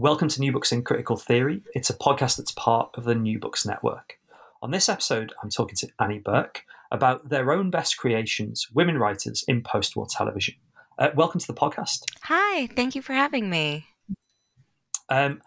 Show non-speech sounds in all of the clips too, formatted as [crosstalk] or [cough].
Welcome to New Books in Critical Theory. It's a podcast that's part of the New Books Network. On this episode, I'm talking to Annie Berke about their own best creations, women writers in post war television. Uh, welcome to the podcast. Hi, thank you for having me. Um,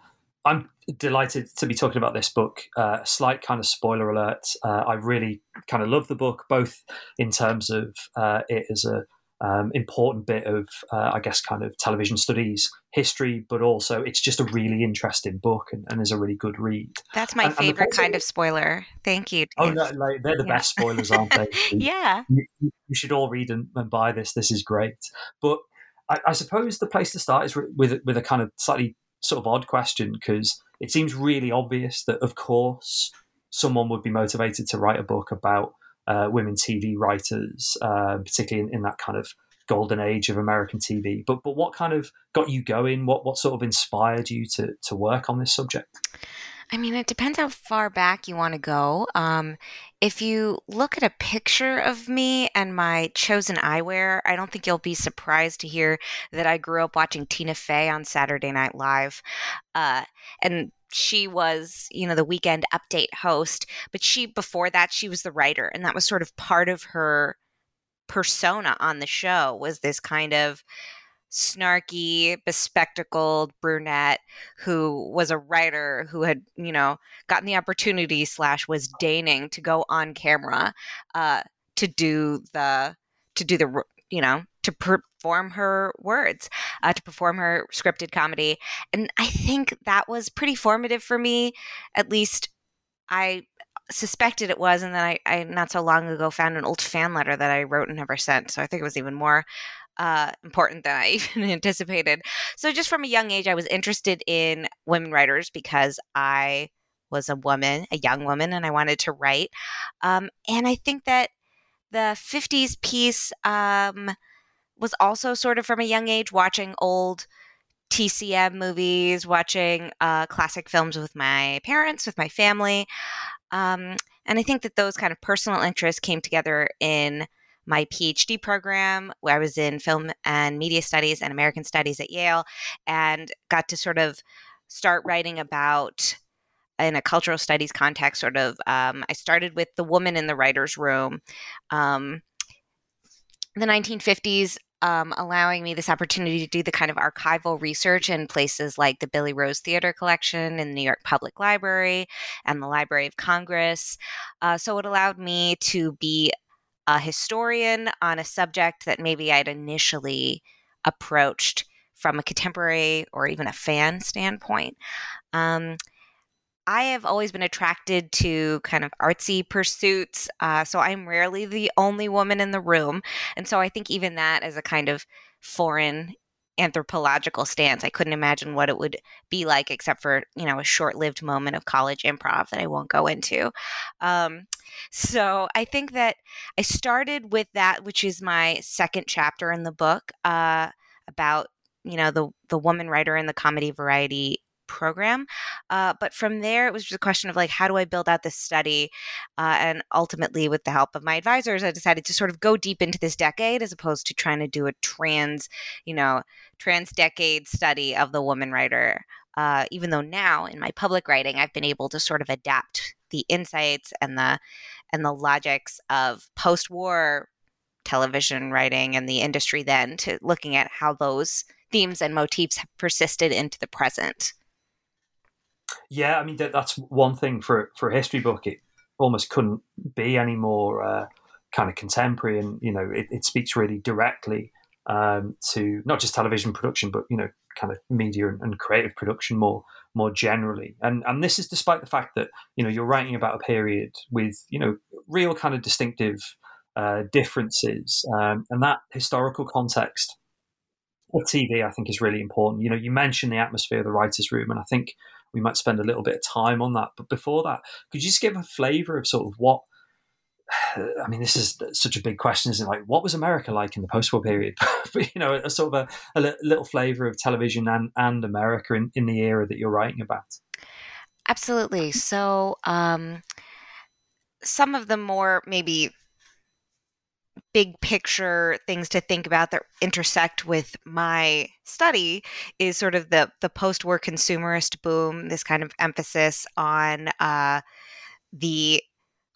I'm delighted to be talking about this book. Uh, slight kind of spoiler alert. Uh, I really kind of love the book, both in terms of uh, it as a um, important bit of, uh, I guess, kind of television studies history, but also it's just a really interesting book and, and is a really good read. That's my and, favorite and kind of spoiler. Thank you. Oh no, like, they're the yeah. best spoilers, aren't they? [laughs] yeah, you, you, should all read and, and, buy this. This is great. But I, I suppose the place to start is with with a kind of slightly sort of odd question because it seems really obvious that, of course, someone would be motivated to write a book about uh, women TV writers, uh, particularly in, in, that kind of golden age of American TV. But but what kind of got you going? What what sort of inspired you to to work on this subject? I mean, it depends how far back you want to go. Um, if you look at a picture of me and my chosen eyewear, I don't think you'll be surprised to hear that I grew up watching Tina Fey on Saturday Night Live. Uh, and she was, you know, the weekend update host, but she before that she was the writer and that was sort of part of her persona on the show was this kind of snarky, bespectacled brunette who was a writer who had, you know, gotten the opportunity slash was deigning to go on camera uh, to do the to do the you know to perform her words uh, to perform her scripted comedy and i think that was pretty formative for me at least i suspected it was, and then I, I not so long ago found an old fan letter that I wrote and never sent. So I think it was even more uh, important than I [laughs] even anticipated. So just from a young age, I was interested in women writers because I was a woman, a young woman, and I wanted to write. Um, and I think that the 50s piece um, was also sort of from a young age watching old TCM movies, watching uh, classic films with my parents, with my family. Um, and I think that those kind of personal interests came together in my PhD program, where I was in film and media studies and American studies at Yale, and got to sort of start writing about in a cultural studies context sort of um, i started with the woman in the writer's room um, the 1950s um, allowing me this opportunity to do the kind of archival research in places like the Billy Rose Theater Collection in the New York Public Library and the Library of Congress. Uh, so it allowed me to be a historian on a subject that maybe I'd initially approached from a contemporary or even a fan standpoint. Um, I have always been attracted to kind of artsy pursuits. Uh, so I'm rarely the only woman in the room. And so I think even that as a kind of foreign anthropological stance, I couldn't imagine what it would be like except for, you know, a short lived moment of college improv that I won't go into. Um, so I think that I started with that, which is my second chapter in the book uh, about you know the the woman writer in the comedy variety program. Uh, but from there, it was just a question of like, how do I build out this study? Uh, and ultimately, with the help of my advisors, I decided to sort of go deep into this decade as opposed to trying to do a trans, you know, trans decade study of the woman writer. Uh, even though now in my public writing, I've been able to sort of adapt the insights and the and the logics of post-war television writing and the industry then to looking at how those themes and motifs have persisted into the present. Yeah, I mean that, that's one thing for for a history book. It almost couldn't be any more uh, kind of contemporary, and you know, it, it speaks really directly um, to not just television production, but you know, kind of media and, and, creative production more more generally. And and this is despite the fact that you know you're writing about a period with you know real kind of distinctive uh, differences, um, and that historical context of TV, I think, is really important. You know, you mentioned the atmosphere of the writers' room, and I think we might spend a little bit of time on that. But before that, could you just give a flavour of sort of what? [sighs] I mean, this is such a big question, isn't it? Like, what was America like in the post-war period? [laughs] but you know, a sort of a, a little flavour of television and and America in, in the era that you're writing about. Absolutely. So, um, some of the more maybe big picture things to think about that intersect with my study is sort of the the post-war consumerist boom this kind of emphasis on uh, the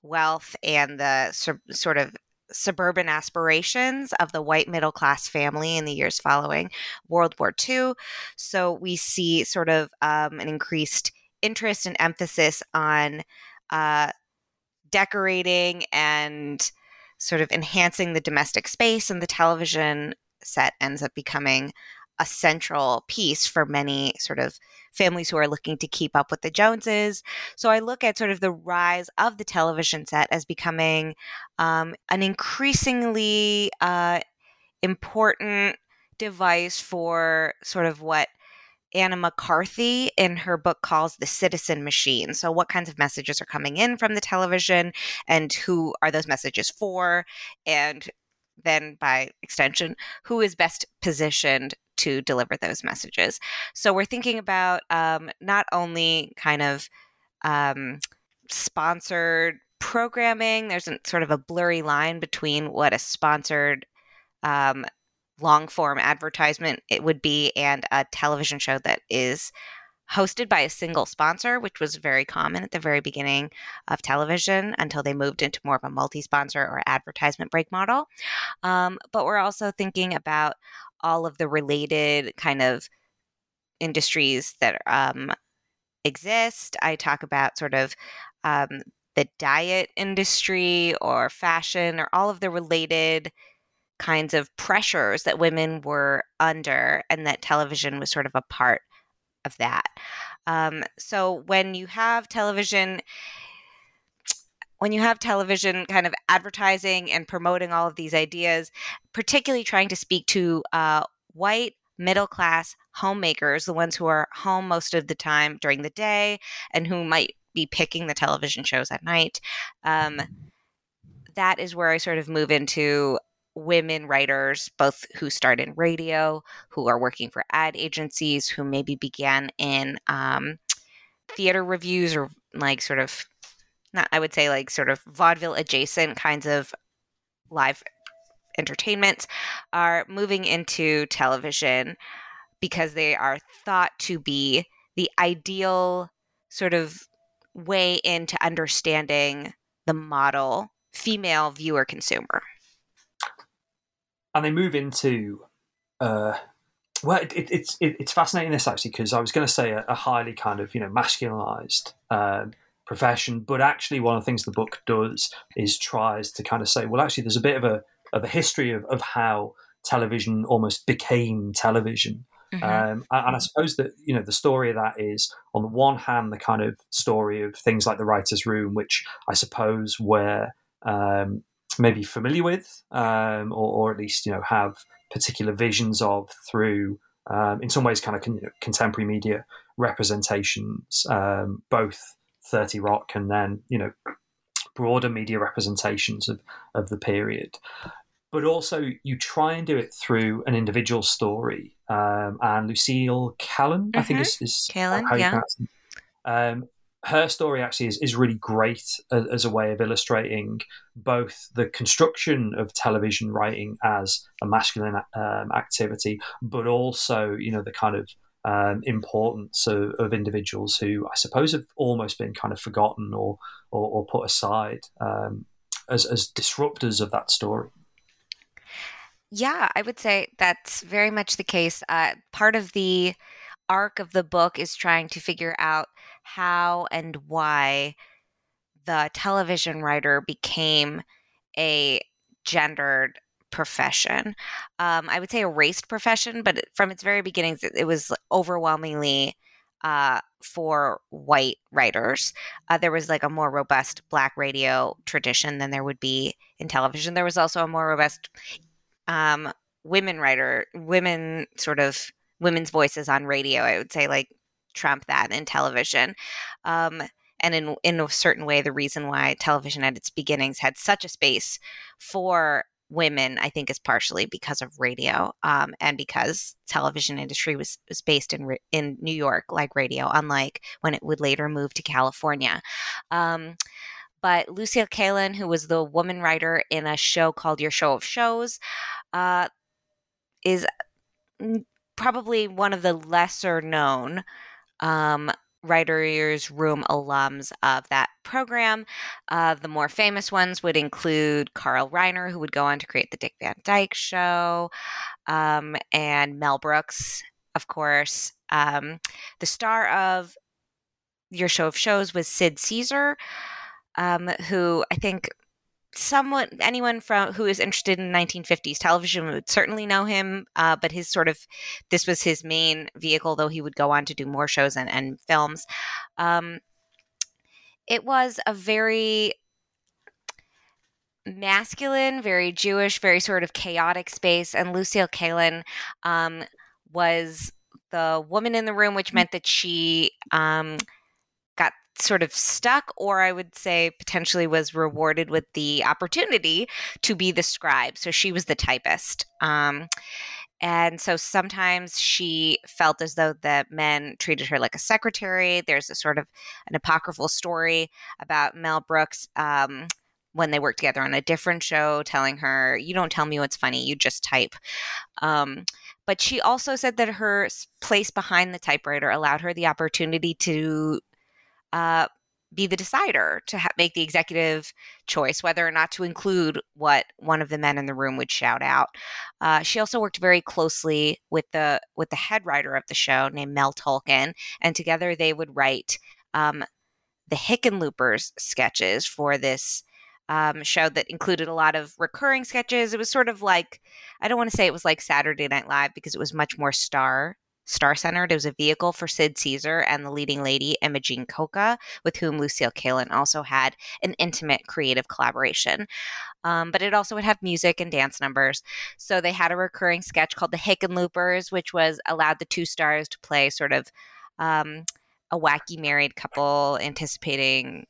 wealth and the sur- sort of suburban aspirations of the white middle class family in the years following World War II. So we see sort of um, an increased interest and emphasis on uh, decorating and sort of enhancing the domestic space, and the television set ends up becoming a central piece for many sort of families who are looking to keep up with the Joneses. So I look at sort of the rise of the television set as becoming um, an increasingly uh, important device for sort of what Anna McCarthy in her book calls the citizen machine. So, what kinds of messages are coming in from the television, and who are those messages for? And then, by extension, who is best positioned to deliver those messages? So, we're thinking about um, not only kind of um, sponsored programming, there's sort of a blurry line between what a sponsored um, long form advertisement it would be and a television show that is hosted by a single sponsor, which was very common at the very beginning of television until they moved into more of a multi sponsor or advertisement break model. Um, but we're also thinking about all of the related kind of industries that um, exist. I talk about sort of um, the diet industry or fashion or all of the related kinds of pressures that women were under, and that television was sort of a part of that. Um, so when you have television, when you have television kind of advertising and promoting all of these ideas, particularly trying to speak to uh, white middle class homemakers, the ones who are home most of the time during the day and who might be picking the television shows at night. Um, that is where I sort of move into women writers, both who start in radio, who are working for ad agencies, who maybe began in um, theater reviews or like sort of, not, I would say like sort of vaudeville adjacent kinds of live entertainment, are moving into television because they are thought to be the ideal sort of way into understanding the model female viewer consumer and they move into uh, well, it, it, it's it, it's fascinating this actually because I was going to say a, a, highly kind of you know masculinized um, profession, but actually one of the things the book does is tries to kind of say, well, actually, there's a bit of a of a history of, of how television almost became television. Mm-hmm. Um, and I suppose that you know the story of that is on the one hand the kind of story of things like the writers' room, which I suppose were um, maybe familiar with, um, or, or, at least you know have particular visions of through, um, in some ways, kind of con- contemporary media representations, um, both Thirty Rock and then you know broader media representations of of the period. But also, you try and do it through an individual story. Um, and Lucille Kallen, mm-hmm. I think is, is Kallen, yeah. Um, her story actually is, is really great as, as, a way of illustrating both the construction of television writing as a masculine um, activity, but also, you know, the kind of um, importance of, of, individuals who I suppose have almost been kind of forgotten or or, or put aside um, as, as disruptors of that story. Yeah, I would say that's very much the case. Uh, part of the arc of the book is trying to figure out how and why the television writer became a gendered profession. Um, I would say a raced profession, but from its very beginnings, it, it was overwhelmingly uh, for white writers. Uh, there was like a more robust black radio tradition than there would be in television. There was also a more robust um, women writer, women sort of women's voices on radio. I would say like trump that in television. Um, and in in a certain way, the reason why television at its beginnings had such a space for women, I think, is partially because of radio um, and because television industry was, was based in in New York, like radio, unlike when it would later move to California. Um, but Lucille Kallen, who was the woman writer in a show called Your Show of Shows, uh, is probably one of the lesser known um, Writers Room alums of that program. Uh, the more famous ones would include Carl Reiner, who would go on to create The Dick Van Dyke Show, um, and Mel Brooks, of course. Um, the star of Your Show of Shows was Sid Caesar, um, who I think someone anyone from who is interested in 1950s television would certainly know him uh, but his sort of this was his main vehicle though he would go on to do more shows and, and films. Um, it was a very masculine very jewish very sort of chaotic space and lucille kallen um, was the woman in the room which meant that she um, sort of stuck, or I would say potentially was rewarded with the opportunity to be the scribe. So she was the typist. Um, and so sometimes she felt as though the men treated her like a secretary. There's a sort of an apocryphal story about Mel Brooks um, when they worked together on a different show, telling her, You don't tell me what's funny, you just type. Um, but she also said that her place behind the typewriter allowed her the opportunity to uh, be the decider to ha- make the executive choice whether or not to include what one of the men in the room would shout out. Uh, she also worked very closely with the with the head writer of the show named Mel Tolkin, and together they would write um, the Hickenloopers sketches for this um, show that included a lot of recurring sketches. It was sort of like I don't want to say it was like Saturday Night Live because it was much more star Star Centered. It was a vehicle for Sid Caesar and the leading lady, Imogene Coca, with whom Lucille Kallen also had an intimate creative collaboration. Um, but it also would have music and dance numbers. So they had a recurring sketch called the Hickenloopers, which was allowed the two stars to play sort of um, a wacky married couple anticipating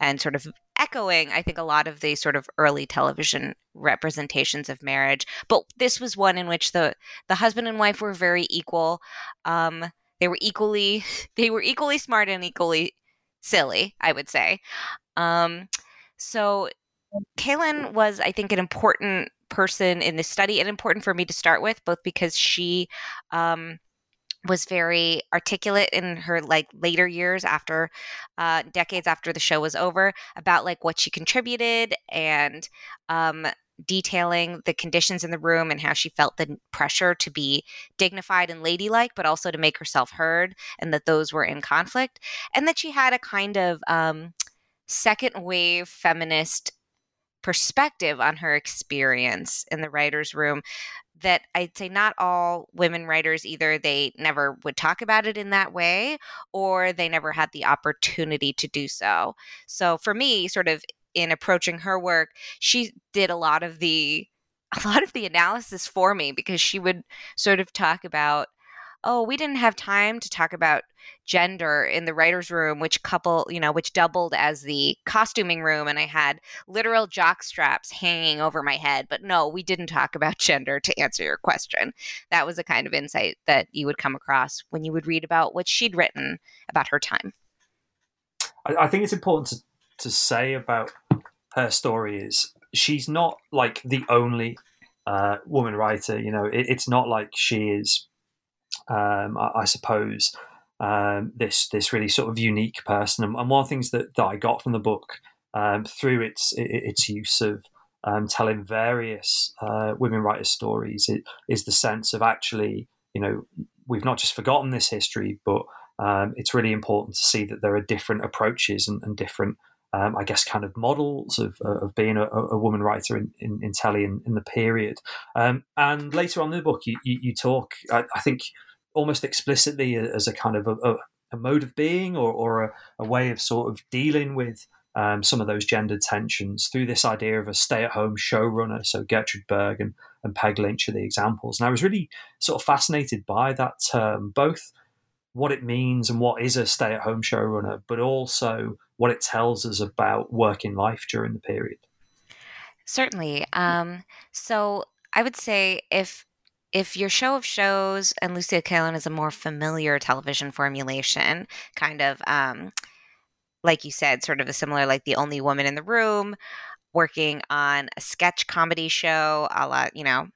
and sort of echoing, I think, a lot of the sort of early television representations of marriage. But this was one in which the the husband and wife were very equal. Um, they were equally [laughs] they were equally smart and equally silly, I would say. Um, so Kallen was, I think, an important person in this study and important for me to start with, both because she um, was very articulate in her like later years after uh, decades after the show was over about like what she contributed and um, detailing the conditions in the room and how she felt the pressure to be dignified and ladylike but also to make herself heard and that those were in conflict and that she had a kind of um, second wave feminist perspective on her experience in the writer's room that I'd say not all women writers either they never would talk about it in that way or they never had the opportunity to do so. So for me, sort of in approaching her work, she did a lot of the [laughs] a lot of the analysis for me because she would sort of talk about oh, we didn't have time to talk about gender in the writer's room, which couple, you know, which doubled as the costuming room. And I had literal jock straps hanging over my head. But no, we didn't talk about [laughs] gender to answer your question. That was a kind of insight that you would come across when you would read about what she'd written about her time. I, I think it's important to, to say about her story is she's not like the only uh, woman writer. You know, it, it's not like she is um, I, I, suppose, um, this this really sort of unique person. And, one of the things that, that I got from the book um, through its its use of um, telling various uh, women writers' stories it, is the sense of actually, you know, we've not just forgotten this history, but um, it's really important to see that there are different approaches and, and different um, I guess, kind of models of, of being a, a woman writer in, in, in telly in, in the period. Um, and later on in the book, you, you, you talk, I, I, think, almost explicitly as a kind of a, a, a mode of being or, or a, a, way of sort of dealing with um, some of those gender tensions through this idea of a stay-at-home showrunner. So Gertrude Berg and, and Peg Lynch are the examples, and I was really sort of fascinated by that term, both what it means and what is a stay-at-home showrunner, but also what it tells us about working life during the period. Certainly. Um, so I would say if if your show of shows and Lucille Kallen is a more familiar television formulation, kind of um, like you said, sort of a similar like the only woman in the room, working on a sketch comedy show, a la you know,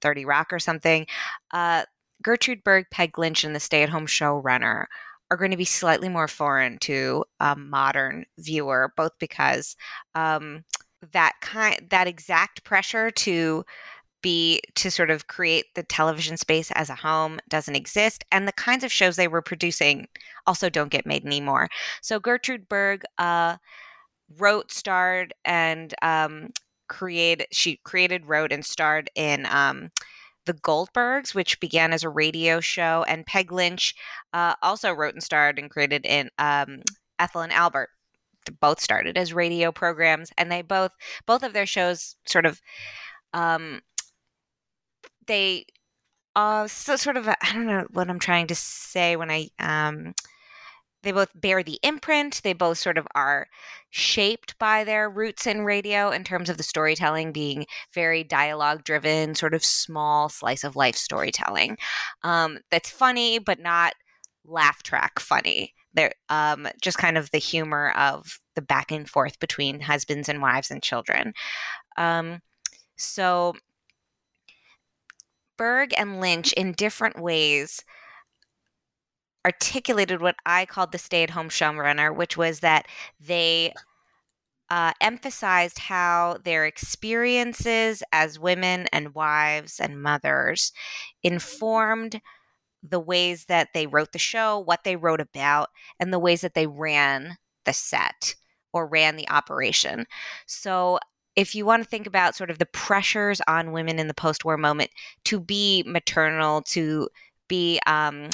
Thirty Rock or something. Uh, Gertrude Berg, Peg Lynch, and the stay-at-home showrunner are going to be slightly more foreign to a modern viewer, both because um, that kind that exact pressure to be to sort of create the television space as a home doesn't exist and the kinds of shows they were producing also don't get made anymore. So gertrude berg uh, wrote starred and um, created she created wrote and starred in um, the goldbergs which began as a radio show and peg lynch uh, also wrote and starred and created in um, ethel and albert. Both started as radio programs and they both both of their shows sort of um they uh so sort of I don't know what I'm trying to say when I um they both bear the imprint they both sort of are shaped by their roots in radio in terms of the storytelling being very dialogue driven sort of small slice of life storytelling um, that's funny but not laugh track funny. There um, just kind of the humor of the back and forth between husbands and wives and children. Um, so berg and lynch in different ways articulated what i called the stay-at-home showrunner which was that they uh, emphasized how their experiences as women and wives and mothers informed the ways that they wrote the show, what they wrote about, and the ways that they ran the set or ran the operation. So, if you want to think about sort of the pressures on women in the post war moment to be maternal, to be um,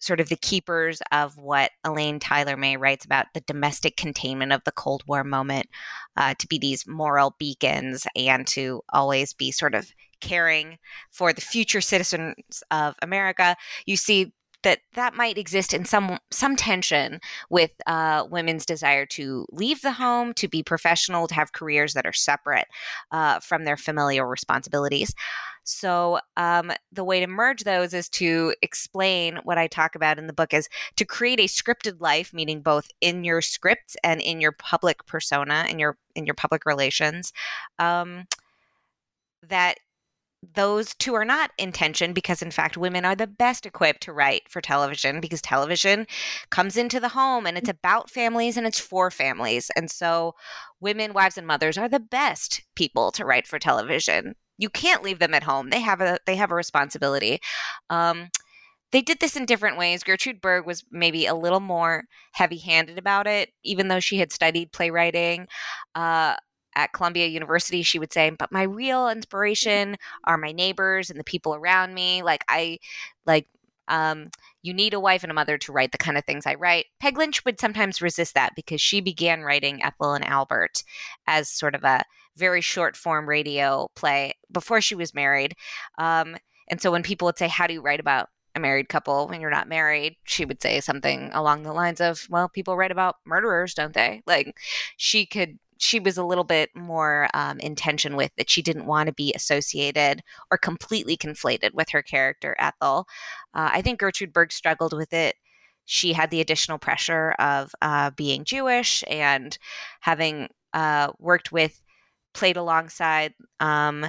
sort of the keepers of what Elaine Tyler May writes about the domestic containment of the Cold War moment, uh, to be these moral beacons and to always be sort of caring for the future citizens of America, you see that that might exist in some some tension with uh, women's desire to leave the home, to be professional, to have careers that are separate uh, from their familial responsibilities. So um, the way to merge those is to explain what I talk about in the book is to create a scripted life, meaning both in your script and in your public persona, in your in your public relations. Um, that those two are not in tension because in fact women are the best equipped to write for television because television comes into the home and it's about families and it's for families. And so women wives and mothers are the best people to write for television. You can't leave them at home. They have a they have a responsibility. Um, they did this in different ways. Gertrude Berg was maybe a little more heavy handed about it, even though she had studied playwriting. Uh, at Columbia University, she would say, but my real inspiration are my neighbors and the people around me. Like, I, like, um, you need a wife and a mother to write the kind of things I write. Peg Lynch would sometimes resist that because she began writing Ethel and Albert as sort of a very short form radio play before she was married. Um, and so when people would say, How do you write about a married couple when you're not married? She would say something along the lines of, Well, people write about murderers, don't they? Like she could she was a little bit more um, in tension with that she didn't want to be associated or completely conflated with her character Ethel. Uh, I think Gertrude Berg struggled with it. She had the additional pressure of uh, being Jewish and having uh, worked with, played alongside, um,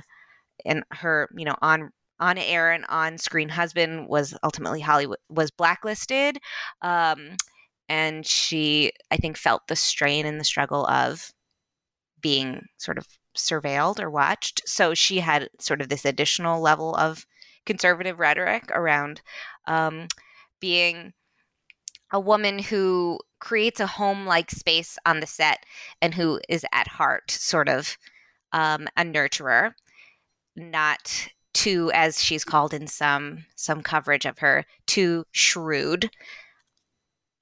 and her, you know, on on air and on screen husband was ultimately Hollywood was blacklisted. Um, and she, I think, felt the strain and the struggle of being sort of surveilled or watched. So she had sort of this additional level of conservative rhetoric around um, being a woman who creates a home like space on the set and who is at heart sort of um, a nurturer, not too, as she's called in some some coverage of her, too shrewd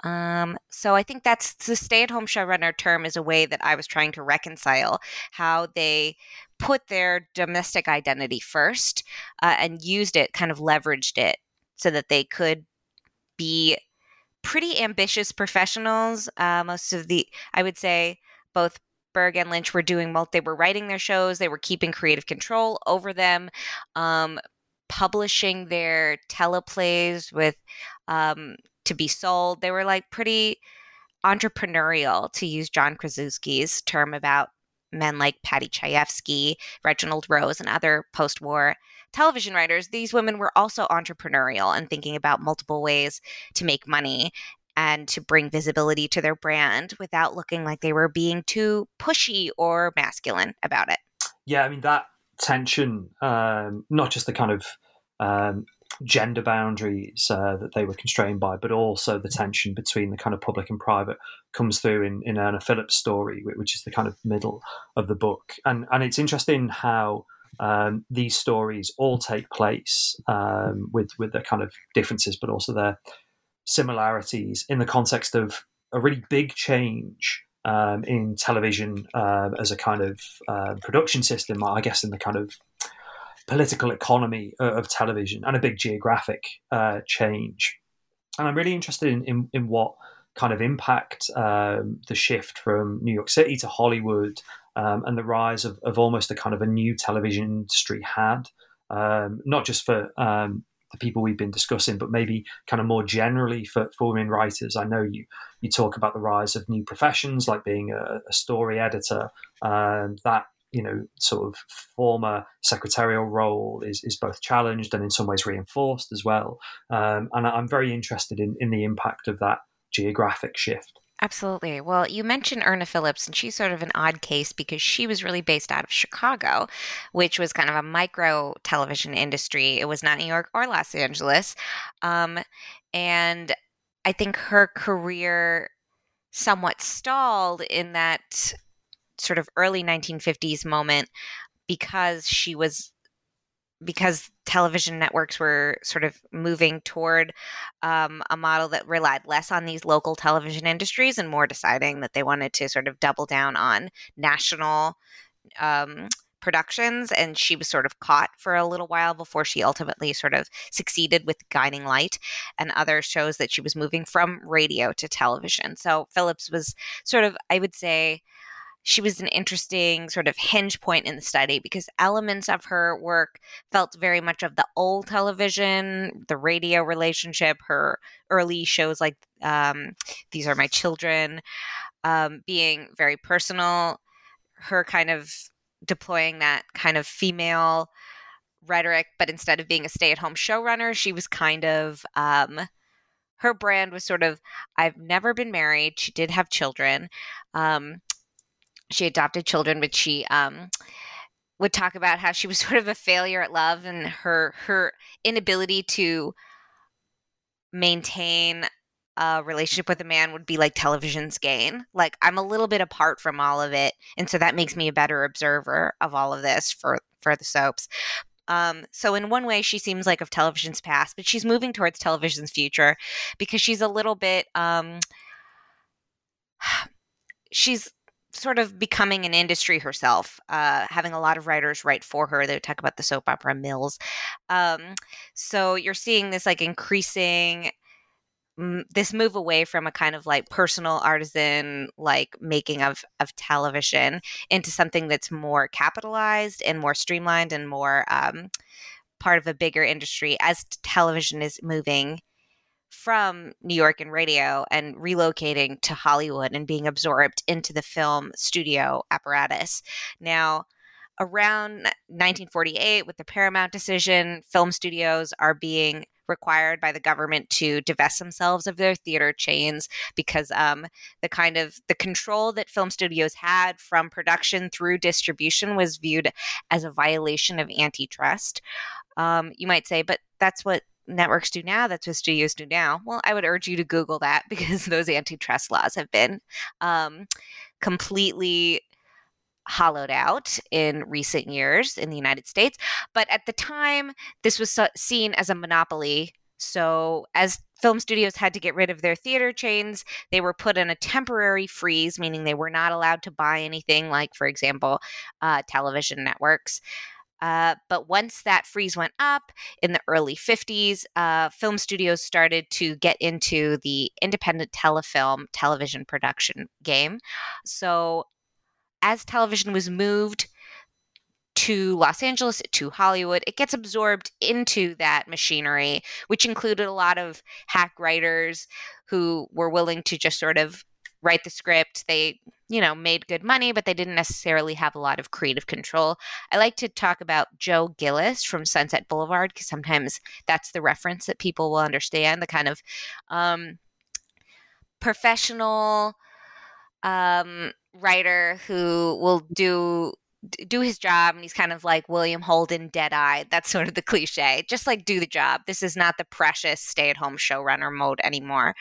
Um, so I think that's the stay at home showrunner term is a way that I was trying to reconcile how they put their domestic identity first uh, and used it, kind of leveraged it so that they could be pretty ambitious professionals. Uh, most of the, I would say, both Berg and Lynch were doing, they were writing their shows, they were keeping creative control over them. Um, publishing their teleplays with um, to be sold. They were like pretty entrepreneurial, to use Jon Kraszewski's term about men like Paddy Chayefsky, Reginald Rose, and other post war television writers. These women were also entrepreneurial and thinking about multiple ways to make money and to bring visibility to their brand without looking like they were being too pushy or masculine about it. Yeah, I mean, that tension, um, not just the kind of um, gender boundaries uh, that they were constrained by, but also the tension between the kind of public and private comes through in, in Irna Phillips' story, which is the kind of middle of the book. And, and it's interesting how um, these stories all take place um, with, with their kind of differences, but also their similarities in the context of a really big change um, in television uh, as a kind of uh, production system, I guess, in the kind of political economy of television and a big geographic uh, change. And I'm really interested in, in, in what kind of impact um, the shift from New York City to Hollywood um, and the rise of, of, almost a kind of a new television industry had, um, not just for um, the people we've been discussing, but maybe kind of more generally for, for women writers. I know you you talk about the rise of new professions like being a, a story editor. Um, that you know sort of former secretarial role is, is both challenged and in some ways reinforced as well um, and i'm very interested in, in the impact of that geographic shift Absolutely. Well, you mentioned Irna Phillips, and she's sort of an odd case because she was really based out of Chicago, which was kind of a micro television industry. It was not New York or Los Angeles. Um, and I think her career somewhat stalled in that sort of early 1950s moment because she was because television networks were sort of moving toward um, a model that relied less on these local television industries and more deciding that they wanted to sort of double down on national um, productions. And she was sort of caught for a little while before she ultimately sort of succeeded with Guiding Light and other shows that she was moving from radio to television. So Phillips was sort of, I would say, she was an interesting sort of hinge point in the study because elements of her work felt very much of the old television, the radio relationship, her early shows like um, These Are My Children, um, being very personal, her kind of deploying that kind of female rhetoric, but instead of being a stay at home showrunner, she was kind of. Um, her brand was sort of I've never been married. She did have children. Um, she adopted children, but she um, would talk about how she was [laughs] sort of a failure at love and her her inability to maintain a relationship with a man would be like television's gain. Like I'm a little bit apart from all of it, and so that makes me a better observer of all of this for for the soaps. Um, so in one way, she seems like of television's past, but she's moving towards television's future because she's a little bit. Um, [sighs] she's sort of becoming an industry herself, uh, having a lot of writers write for her. They talk about the soap opera mills. Um, so you're seeing this like increasing this move away from a kind of like personal artisan like making of of television into something that's more capitalized and more streamlined and more um, part of a bigger industry as television is moving from New York and radio and relocating to Hollywood and being absorbed into the film studio apparatus. Now, around 1948, with the Paramount decision, film studios are being required by the government to divest themselves of their theater chains because um, the kind of the control that film studios had from production through distribution was viewed as a violation of antitrust. Um, you might say, but that's what networks do now, that's what studios do now. Well, I would urge you to Google that [laughs] because those antitrust laws have been um, completely hollowed out in recent years in the United States. But at the time, this was seen as a monopoly So, as film studios had to get rid of their theater chains, they were put in a temporary freeze, meaning they were not allowed to buy anything like, for example, uh, television networks. Uh, but once that freeze went up in the early 50s, uh, film studios started to get into the independent telefilm television production game. So, as television was moved to Los Angeles, to Hollywood, it gets absorbed into that machinery, which included a lot of hack writers who were willing to just sort of write the script. They, you know, made good money, but they didn't necessarily have a lot of creative control. I like to talk about Joe Gillis from Sunset Boulevard because sometimes that's the reference that people will understand the kind of um, professional um, writer who will do do his job and he's kind of like William Holden dead-eyed that's sort of the cliche just like do the job. This is not the precious stay-at-home showrunner mode anymore.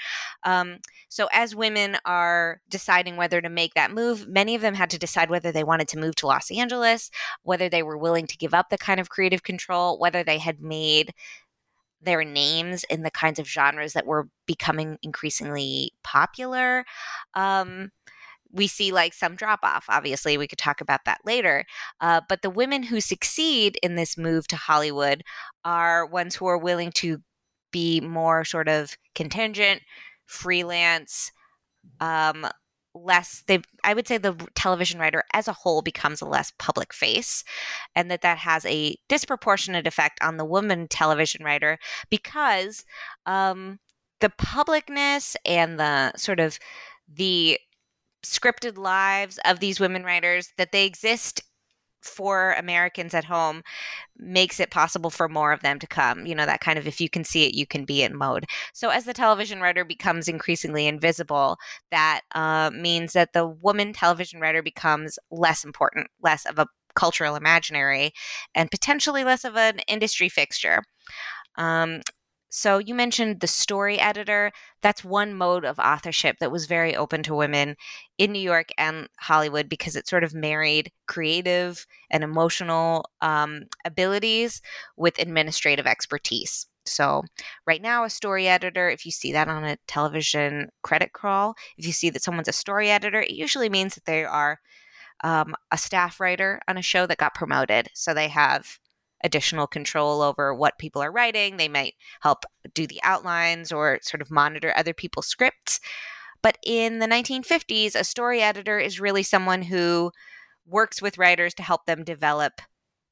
Um, so as women are deciding whether to make that move many of them had to decide whether they wanted to move to Los Angeles whether they were willing to give up the kind of creative control whether they had made their names in the kinds of genres that were becoming increasingly popular. Um, we see like some drop off. Obviously, we could talk about that later. Uh, but the women who succeed in this move to Hollywood are ones who are willing to be more sort of contingent, freelance, um, less they i would say the television writer as a whole becomes a less public face and that that has a disproportionate effect on the woman television writer because um, the publicness and the sort of the scripted lives of these women writers that they exist for Americans at home makes it possible for more of them to come. You know, that kind of if you can see it, you can be it mode. So, as the television writer becomes increasingly invisible, that uh, means that the woman television writer becomes less important, less of a cultural imaginary, and potentially less of an industry fixture. Um, so you mentioned the story editor. That's one mode of authorship that was very open to women in New York and Hollywood because it sort of married creative and emotional um, abilities with administrative expertise. So, right now, a story editor, if you see that on a television credit crawl, if you see that someone's a story editor, it usually means that they are um, a staff writer on a show that got promoted. So, they have additional control over what people are writing. They might help do the outlines or sort of monitor other people's scripts. But in the 1950s, a story editor is really someone who works with writers to help them develop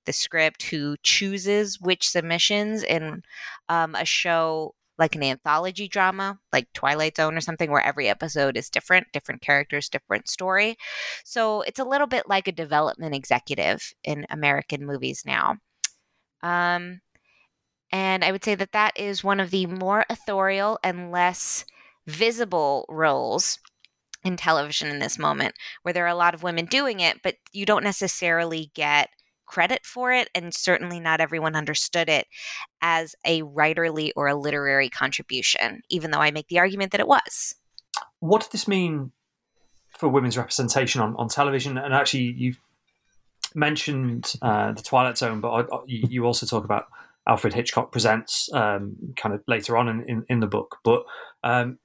the script, who chooses which submissions in um, a show like an anthology drama, like Twilight Zone or something, where every episode is different, different characters, different story. So it's a little bit like a development executive in American movies now. Um, and I would say that that is one of the more authorial and less visible roles in television in this moment, where there are a lot of women doing it, but you don't necessarily get credit for it, and certainly not everyone understood it as a writerly or a literary contribution, even though I make the argument that it was. What did this mean for women's representation on, on television? And actually, you've mentioned uh, the Twilight Zone, but I, I, you also talk about Alfred Hitchcock Presents um, kind of later on in, in, in the book. But um,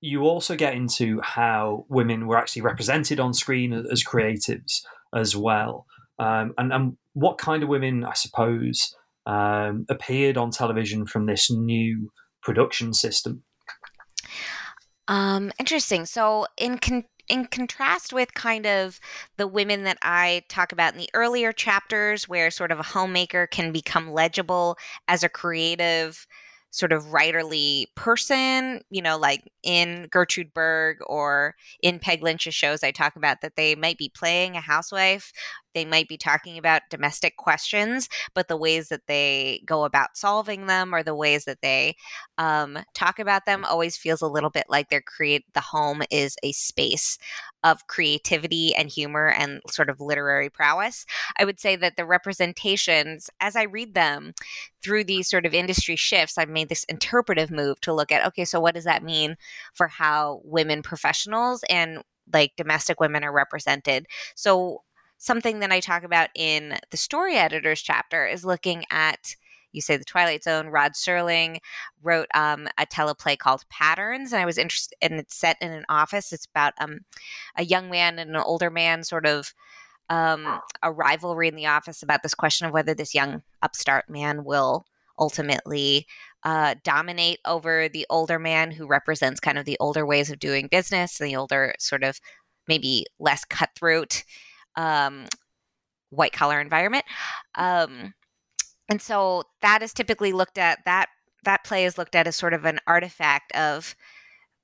you also get into how women were actually represented on screen as creatives as well. Um, and, and, what kind of women, I suppose, um, appeared on television from this new production system? Um, interesting. So, in in contrast with kind of the women that I talk about in the earlier chapters, where sort of a homemaker can become legible as a creative sort of writerly person, you know, like in Gertrude Berg or in Peg Lynch's shows, I talk about that they might be playing a housewife they might be talking about domestic questions, but the ways that they go about solving them or the ways that they um, talk about them always feels a little bit like they're create the home is a space of creativity and humor and sort of literary prowess. I would say that the representations, as I read them through these sort of industry shifts, I've made this interpretive move to look at okay, so what does that mean for how women professionals and like domestic women are represented? So something that I talk about in the story editors chapter is looking at you say the Twilight Zone. Rod Serling wrote um, a teleplay called Patterns, and I was interested. And it's set in an office. It's about um, a young man and an older man, sort of um, a rivalry in the office about this question of whether this young upstart man will ultimately uh, dominate over the older man who represents kind of the older ways of doing business, the older sort of maybe less cutthroat um, white collar environment. Um, and so that is typically looked at that that play is looked at as sort of an artifact of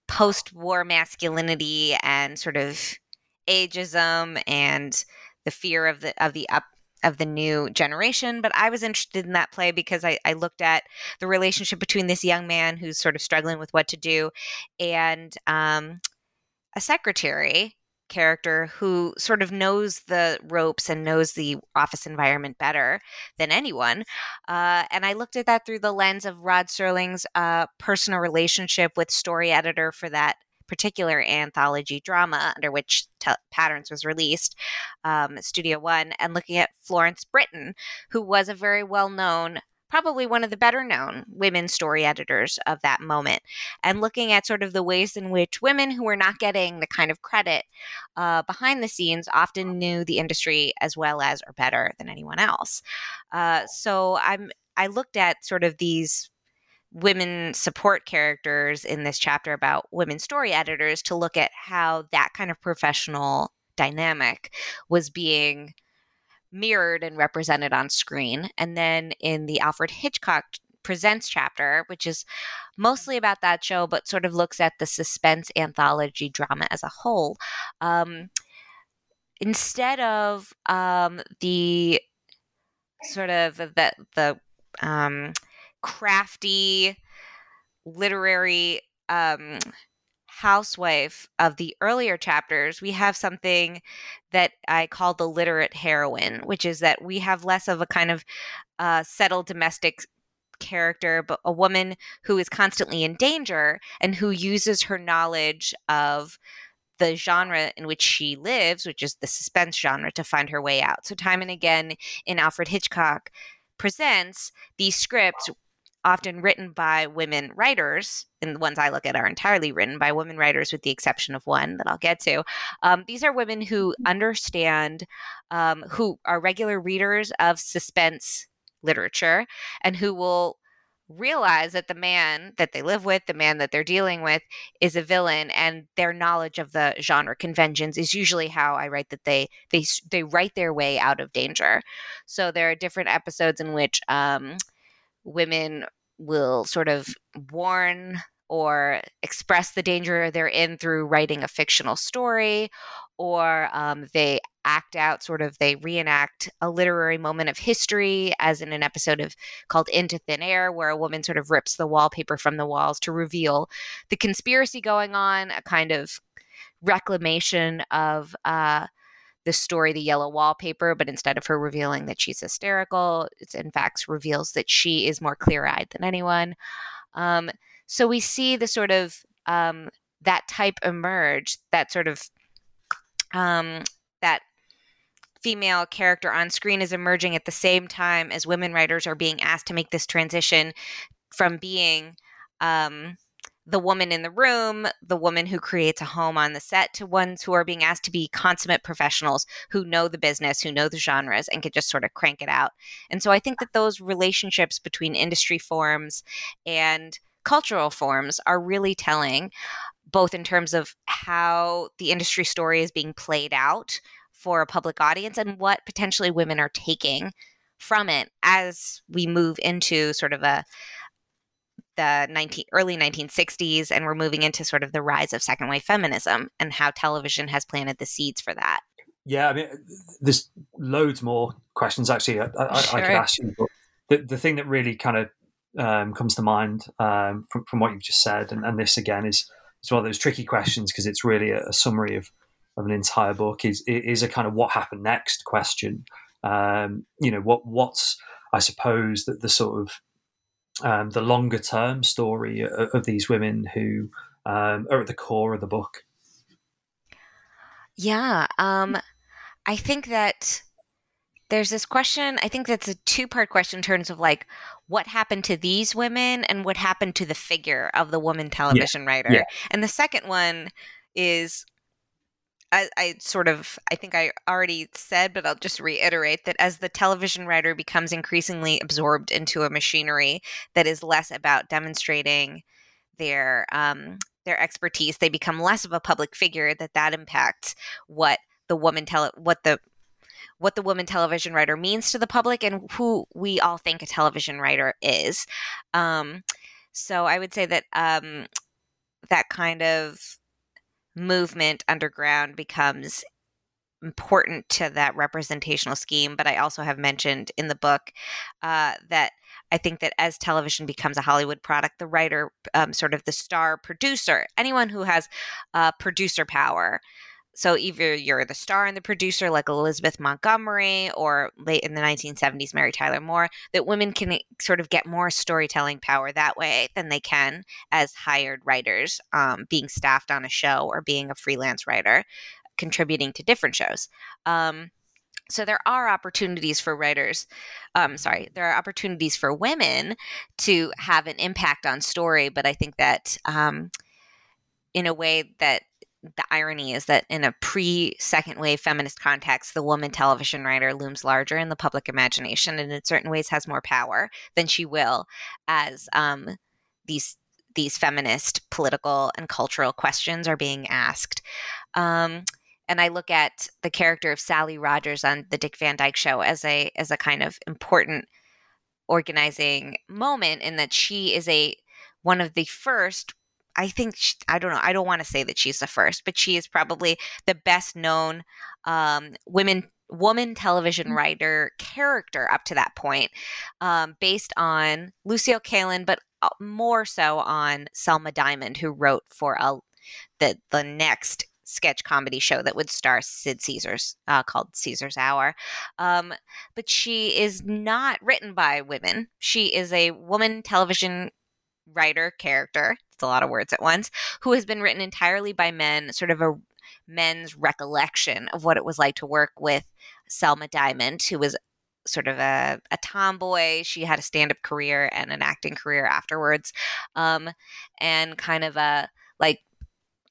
post-war masculinity and sort of ageism and the fear of the of the up of the new generation. But I was interested in that play because I, I looked at the relationship between this young man who's sort of struggling with what to do and um, a secretary character who sort of knows the ropes and knows the office environment better than anyone. Uh, and I looked at that through the lens of Rod Serling's uh, personal relationship with story editor for that particular anthology drama under which t- Patterns was released, um, Studio One, and looking at Florence Britton, who was a very well known probably one of the better known women story editors of that moment, and looking at sort of the ways in which women who were not getting the kind of credit uh, behind the scenes often knew the industry as well as or better than anyone else. Uh, so I'm I looked at sort of these women support characters in this chapter about women story editors to look at how that kind of professional dynamic was being mirrored and represented on screen. And then in the Alfred Hitchcock Presents chapter, which is mostly about that show, but sort of looks at the suspense anthology drama as a whole. Um, instead of um, the sort of the the um, crafty literary um, housewife of the earlier chapters, we have something that I call the literate heroine, which is that we have less of a kind of uh, settled domestic character, but a woman who is constantly in danger and who uses her knowledge of the genre in which she lives, which is the suspense genre, to find her way out. So, time and again in Alfred Hitchcock presents these scripts often written by women writers, and the ones I look at are entirely written by women writers, with the exception of one that I'll get to. Um, these are women who understand, um, who are regular readers of suspense literature, and who will realize that the man that they live with, the man that they're dealing with, is a villain, and their knowledge of the genre conventions is usually how I write that they they they write their way out of danger. So there are different episodes in which. Um, women will sort of warn or express the danger they're in through writing a fictional story, or um, they act out sort of they reenact a literary moment of history as in an episode of called into thin air where a woman sort of rips the wallpaper from the walls to reveal the conspiracy going on a kind of reclamation of uh, the story, The Yellow Wallpaper, but instead of her revealing that she's hysterical, it in fact reveals that she is more clear eyed than anyone. Um, so we see the sort of um, that type emerge, that sort of um, that female character on screen is emerging at the same time as women writers are being asked to make this transition from being um, the woman in the room, the woman who creates a home on the set, to ones who are being asked to be consummate professionals who know the business, who know the genres, and can just sort of crank it out. And so I think that those relationships between industry forms and cultural forms are really telling, both in terms of how the industry story is being played out for a public audience and what potentially women are taking from it as we move into sort of a the 19, early 1960s and we're moving into sort of the rise of second wave feminism and how television has planted the seeds for that. Yeah, I mean, there's loads more questions actually I, I, sure. I could ask you, but the, the thing that really kind of um, comes to mind um, from, from what you've just said, and, and this again is, is one of those tricky questions because it's really a, a, summary of, of an entire book, is, is a kind of what happened next question. Um, you know, what what's, I suppose, that the sort of um, the longer term story of, of, these women who um, are at the core of the book. Yeah, um, I think that there's this question. I think that's a two part question in terms of like what happened to these women and what happened to the figure of the woman television yeah. writer. Yeah. And the second one is I, I, sort of I think I already said, but I'll just reiterate that as the television writer becomes increasingly absorbed into a machinery that is less about demonstrating their um, their expertise, they become less of a public figure. That that impacts what the woman tele what the what the woman television writer means to the public and who we all think a television writer is. Um, so I would say that um, that kind of movement underground becomes important to that representational scheme. But I also have mentioned in the book uh, that I think that as television becomes a Hollywood product, the writer, um, sort of the star producer, anyone who has uh, producer power, so either you're the star and the producer like elizabeth montgomery or late in the 1970s mary tyler moore that women can sort of get more storytelling power that way than they can as hired writers um, being staffed on a show or being a freelance writer contributing to different shows. Um, so there are opportunities for writers um, sorry there are opportunities for women to have an impact on story but i think that um, in a way that the irony is that in a pre second wave feminist context, the woman television writer looms larger in the public imagination and in certain ways has more power than she will as um, these these feminist political and cultural questions are being asked. Um, and I look at the character of Sally Rogers on the Dick Van Dyke Show as a as a kind of important organizing moment in that she is a one of the first I think she, I don't know. I don't want to say that she's the first, but she is probably the best known um, women woman television mm. writer character up to that point, um, based on Lucille Kallen, but uh, more so on Selma Diamond, who wrote for a, the the next sketch comedy show that would star Sid Caesar's uh, called Caesar's Hour. Um, but she is not written by women. She is a woman television writer character it's a lot of words at once, who has been written entirely by men, sort of a men's recollection of what it was like to work with Selma Diamond, who was sort of a, a tomboy. She had a stand up career and an acting career afterwards. Um, and kind of a like,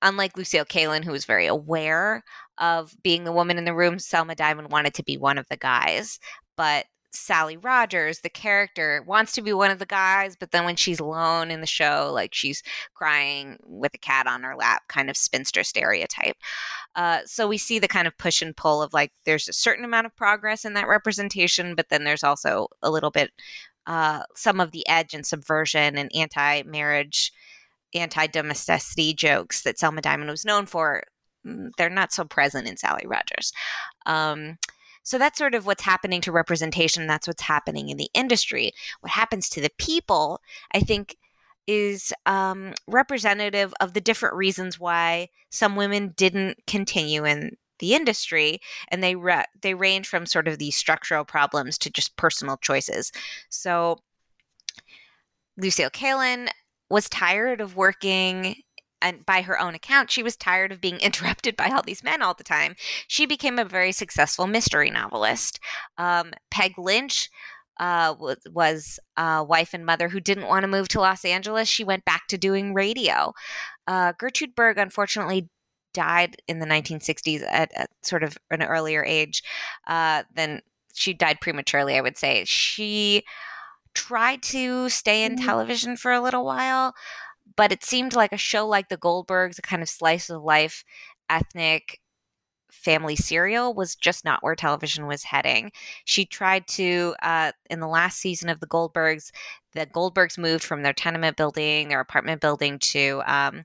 unlike Lucille Kallen, who was very aware of being the woman in the room, Selma Diamond wanted to be one of the guys. But Sally Rogers, the character, wants to be one of the guys, but then when she's alone in the show, like she's crying with a cat on her lap, kind of spinster stereotype. Uh, so we see the kind of push and pull of like there's a certain amount of progress in that representation, but then there's also a little bit uh, some of the edge and subversion and anti marriage, anti domesticity jokes that Selma Diamond was known for. Mm, they're not so present in Sally Rogers. Um, so that's sort of what's happening to representation. That's what's happening in the industry. What happens to the people, I think, is um, representative of the different reasons why some women didn't continue in the industry, and they re- they range from sort of these structural problems to just personal choices. So Lucille Kallen was tired of working and by her own account, she was tired of being [laughs] interrupted by all these men all the time. She became a very successful mystery novelist. Um, Peg Lynch uh, was, was a wife and mother who didn't want to move to Los Angeles. She went back to doing radio. Uh, Gertrude Berg, unfortunately, died in the 1960s at, at sort of an earlier age uh, than she died prematurely, I would say. She tried to stay in mm-hmm. television for a little while but it seemed like a show like the Goldbergs, a kind of slice of life ethnic family serial was just not where television was heading. She tried to, uh, in the last season of The Goldbergs, the Goldbergs moved from their tenement building, their apartment building, to um,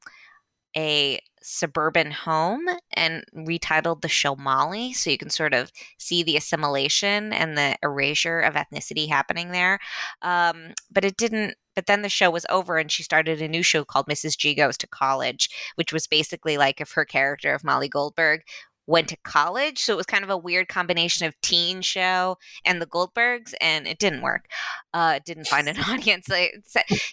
a suburban home and retitled the show Molly. So you can sort of see the assimilation and the erasure of ethnicity happening there. Um, but it didn't but then the show was over and she started a new show called Mrs. G Goes to College, which was basically like if her character of Molly Goldberg went to college. So it was kind of a weird combination of teen show and the Goldbergs, and it didn't work. Uh, it didn't find an [laughs] audience.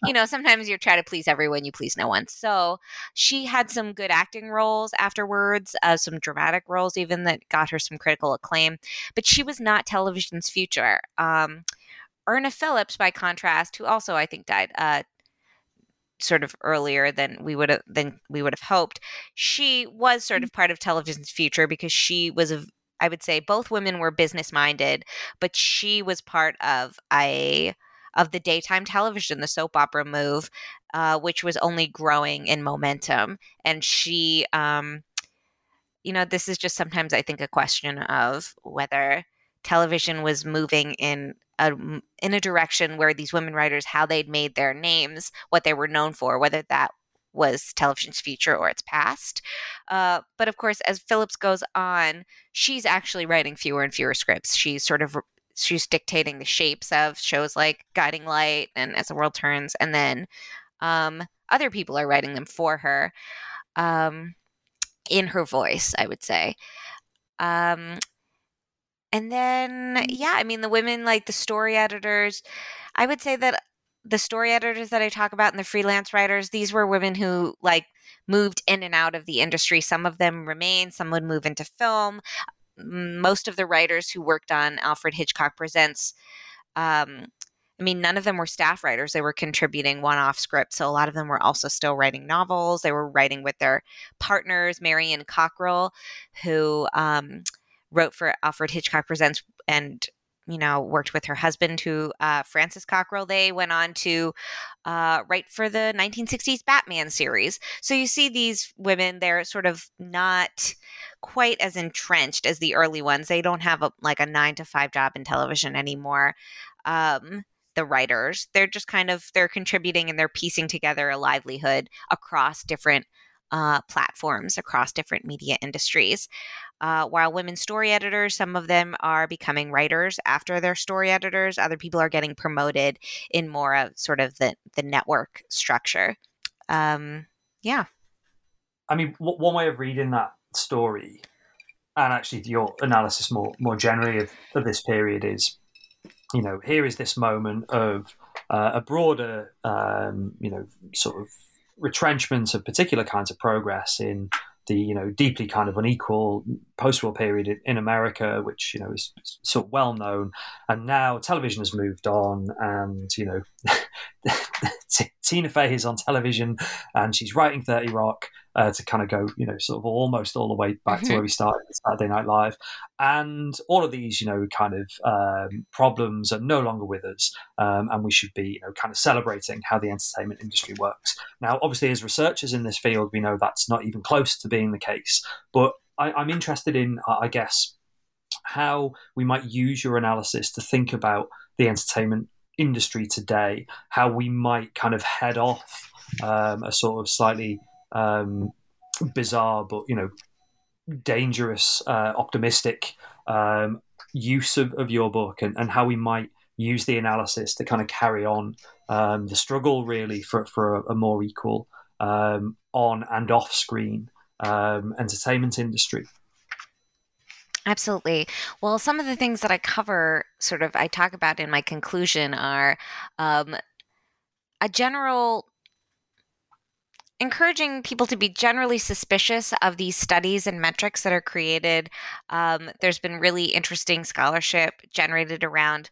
You know, sometimes you try to please everyone, you please no one. So she had some good acting roles afterwards, uh, some dramatic roles even that got her some critical acclaim, but she was not television's future. Um, Irna Phillips, by contrast, who also I think died uh, sort of earlier than we would have than we would have hoped. She was sort mm. of part of television's future because she was a I would say both women were business minded, but she was part of a of the daytime television, the soap opera move, uh, which was only growing in momentum. And she, um, you know, this is just sometimes I think a question of whether television was moving in a, in a direction where these women writers, how they'd made their names, what they were known for, whether that was television's future or its past. Uh, but of course, as Phillips goes on, she's actually writing fewer and fewer scripts. She's sort of she's dictating the shapes of shows like Guiding Light and As the World Turns, and then um, other people are writing them for her um, in her voice. I would say. Um, and then, yeah, I mean, the women, like the story editors, I would say that the story editors that I talk about and the freelance writers, these were women who like moved in and out of the industry. Some of them remain, some would move into film. Most of the writers who worked on Alfred Hitchcock Presents, um, I mean, none of them were staff writers. They were contributing one off scripts. So a lot of them were also still writing novels. They were writing with their partners, Marion Cockrell, who, um, wrote for Alfred Hitchcock Presents and you know worked with her husband who uh, francis cockrell. They went on to uh, write for the 1960s batman series. So you see these women they're sort of not quite as entrenched as the early ones. They don't have a, like a nine to five job in television anymore um, the writers. They're just kind of they're contributing and they're piecing together a livelihood across different uh, platforms across different media industries. Uh, while women story editors, some of them are becoming writers after they're story editors. Other people are getting promoted in more of sort of the, the network structure. Um, yeah. I mean, w- one way of reading that story, and actually your analysis more more generally of, of this period is, you know, here is this moment of uh, a broader, um, you know, sort of retrenchment of particular kinds of progress in the you know deeply kind of unequal post-war period in America, which you know is, sort of well known, and now television has moved on, and you know [laughs] Tina Fey is on television, and she's writing Thirty Rock, uh, to kind of go, you know, sort of almost all the way back to where we started Saturday Night Live. And all of these, you know, kind of um, problems are no longer with us. Um, and we should be, you know, kind of celebrating how the entertainment industry works. Now, obviously, as researchers in this field, we know that's not even close to being the case. But I, I'm interested in, I guess, how we might use your analysis to think about the entertainment industry today, how we might kind of head off um, a sort of slightly um, bizarre but you know dangerous, uh, optimistic um, use of, of your book and, and how we might use the analysis to kind of carry on um, the struggle really for, for a, a more equal um, on and off screen um, entertainment industry. Absolutely. Well, some of the things that I cover, sort of, I talk about in my conclusion are um, a general encouraging people to be generally suspicious of these studies and metrics that are created. Um, there's been really interesting scholarship generated around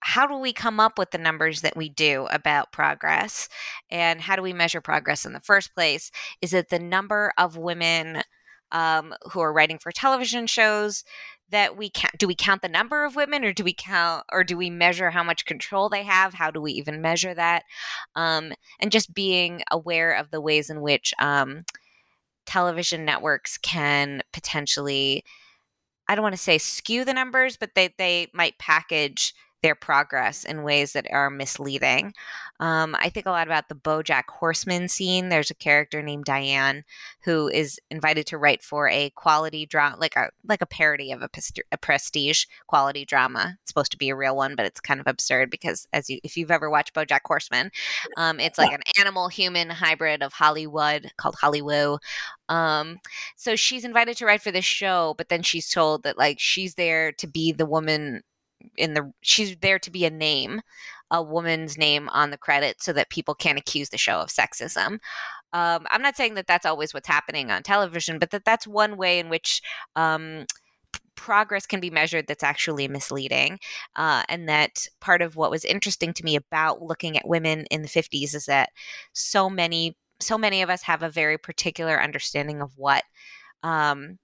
how do we come up with the numbers that we do about progress? And how do we measure progress in the first place? Is it the number of women um, who are writing for television shows that we count do we count the number of women or do we count or do we measure how much control they have? How do we even measure that? Um, and just being aware of the ways in which um, television networks can potentially i don't want to say skew the numbers but they, they might package their progress in ways that are misleading. Um, I think a lot about the BoJack Horseman scene. There's a character named Diane who is invited to write for a quality drama, like a like a parody of a, a prestige quality drama. It's supposed to be a real one, but it's kind of absurd because, as you if you've ever watched BoJack Horseman, um, it's like [laughs] an animal human hybrid of Hollywood called Hollywood. Um, so she's invited to write for this show, but then she's told that like she's there to be the woman in the she's there to be a name a woman's name on the credit so that people can't accuse the show of sexism um, i'm not saying that that's always what's happening on television but that that's one way in which um, progress can be measured that's actually misleading. Uh, and that part of what was interesting to me about looking at women in the 50s is that so many so many of us have a very particular understanding of what um,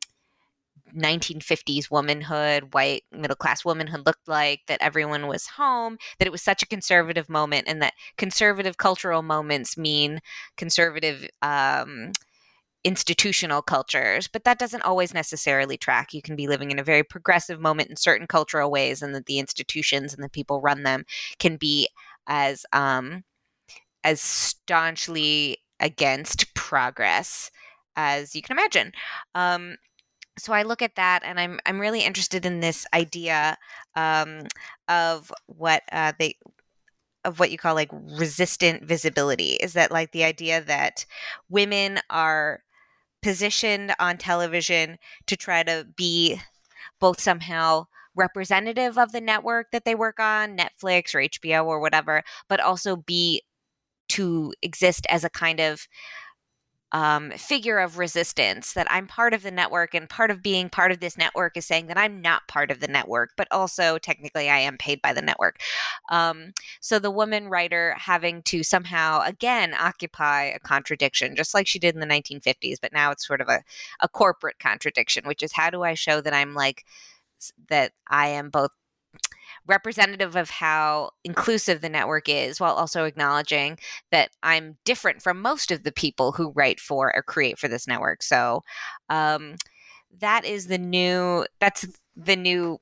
1950s womanhood, white middle class womanhood looked like, that everyone was home, that it was such a conservative moment, and that conservative cultural moments mean conservative um, institutional cultures. But that doesn't always necessarily track. You can be living in a very progressive moment in certain cultural ways, and that the institutions and the people run them can be as um, as staunchly against progress as you can imagine. Um, so I look at that, and I'm I'm really interested in this idea um, of what uh, they of what you call like resistant visibility. Is that like the idea that women are positioned on television to try to be both somehow representative of the network that they work on, Netflix or HBO or whatever, but also be to exist as a kind of um, figure of resistance that I'm part of the network, and part of being part of this network is saying that I'm not part of the network, but also technically I am paid by the network. Um, so the woman writer having to somehow again occupy a contradiction, just like she did in the 1950s, but now it's sort of a, a corporate contradiction, which is how do I show that I'm like that I am both representative of how inclusive the network is while also acknowledging that I'm different from most of the people who write for or create for this network. So um, that is the new that's the new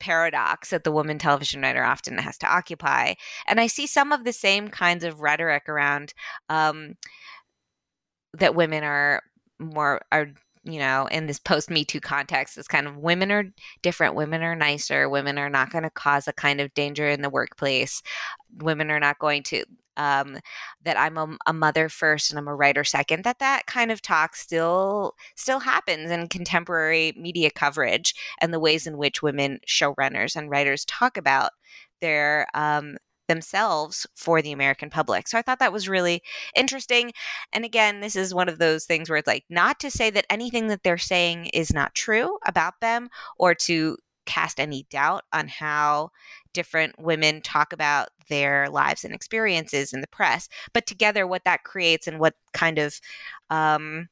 paradox that the woman television writer often has to occupy. And I see some of the same kinds of rhetoric around um, that women are more are you know, in this post Me Too context, is kind of women are different, women are nicer, women are not going to cause a kind of danger in the workplace, women are not going to. Um, that I'm a, a mother first and I'm a writer second. That that kind of talk still still happens in contemporary media coverage and the ways in which women showrunners and writers talk about their um, themselves for the American public. So I thought that was really interesting. And again, this is one of those things where it's like not to say that anything that they're saying is not true about them or to cast any doubt on how different women talk about their lives and experiences in the press, but together what that creates and what kind of um,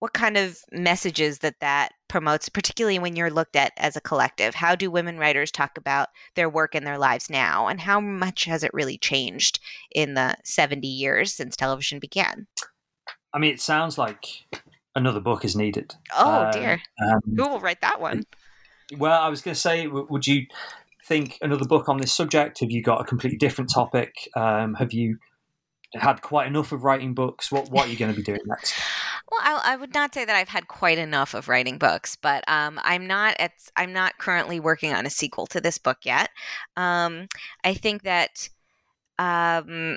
what kind of messages that that promotes particularly when you're looked at as a collective? How do women writers talk about their work and their lives now and how much has it really changed in the 70 years since television began? I mean it sounds like another book is needed. Oh um, dear. um, who will write that one? Well i was going to say would you think another book on this subject? Have you got a completely different topic? Um, have you had quite enough of writing books? What, what are you going to be doing next well, I, I, would not say that I've had quite enough of writing books, but um, I'm not at I'm not currently working on a sequel to this book yet. Um, I think that um,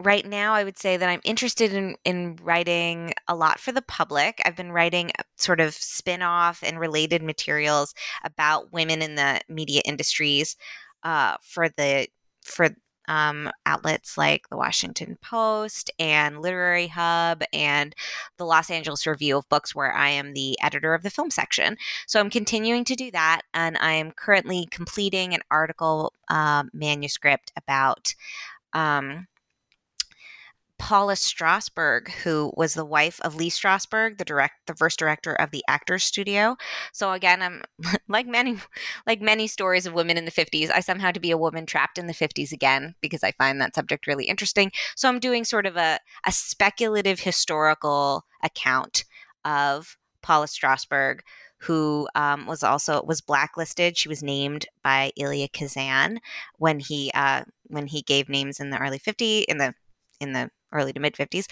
right now, I would say that I'm interested in in writing a lot for the public. I've been writing sort of spin off and related materials about women in the media industries uh, for the for um, outlets like the Washington Post and Literary Hub and the Los Angeles Review of Books, where I am the editor of the film section. So I'm continuing to do that, and I'm currently completing an article uh, manuscript about. Um, Paula Strasberg, who was the wife of Lee Strasberg, the direct, the first director of the Actors Studio. So again, I'm [laughs] like many, like many stories of women in the 50s. I somehow to be a woman trapped in the 50s again because I find that subject really interesting. So I'm doing sort of a, a speculative historical account of Paula Strasberg, who um, was also was blacklisted. She was named by Elia Kazan when he uh, when he gave names in the early 50 in the in the early to mid 50s.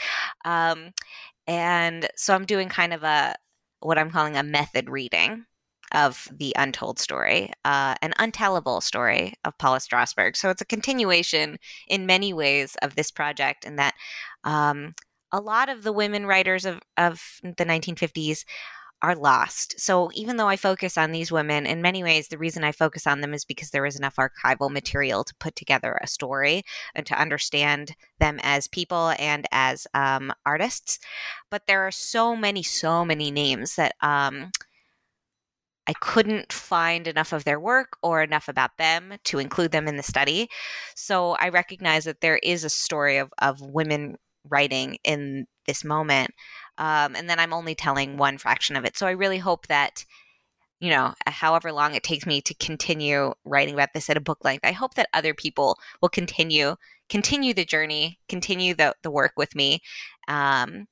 Um, and so I'm doing kind of a what I'm calling a method reading of the untold story, uh, an untellable story of Paula Strasberg. So it's a continuation in many ways of this project, in that um, a lot of the women writers of, of the 1950s are lost. So even though I focus on these women, in many ways, the reason I focus on them is because there is enough archival material to put together a story and to understand them as people and as um, artists. But there are so many, so many names that um, I couldn't find enough of their work or enough about them to include them in the study. So I recognize that there is a story of, of women writing in this moment um, and then I'm only telling one fraction of it. So I really hope that you know, however long it takes me to continue writing about this at a book length, I hope that other people will continue continue the journey, continue the the work with me, um,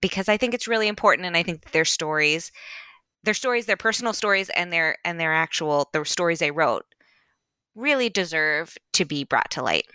because I think it's really important, and I think their stories, their stories, their personal stories, and their and their actual the stories they wrote, really deserve to be brought to light.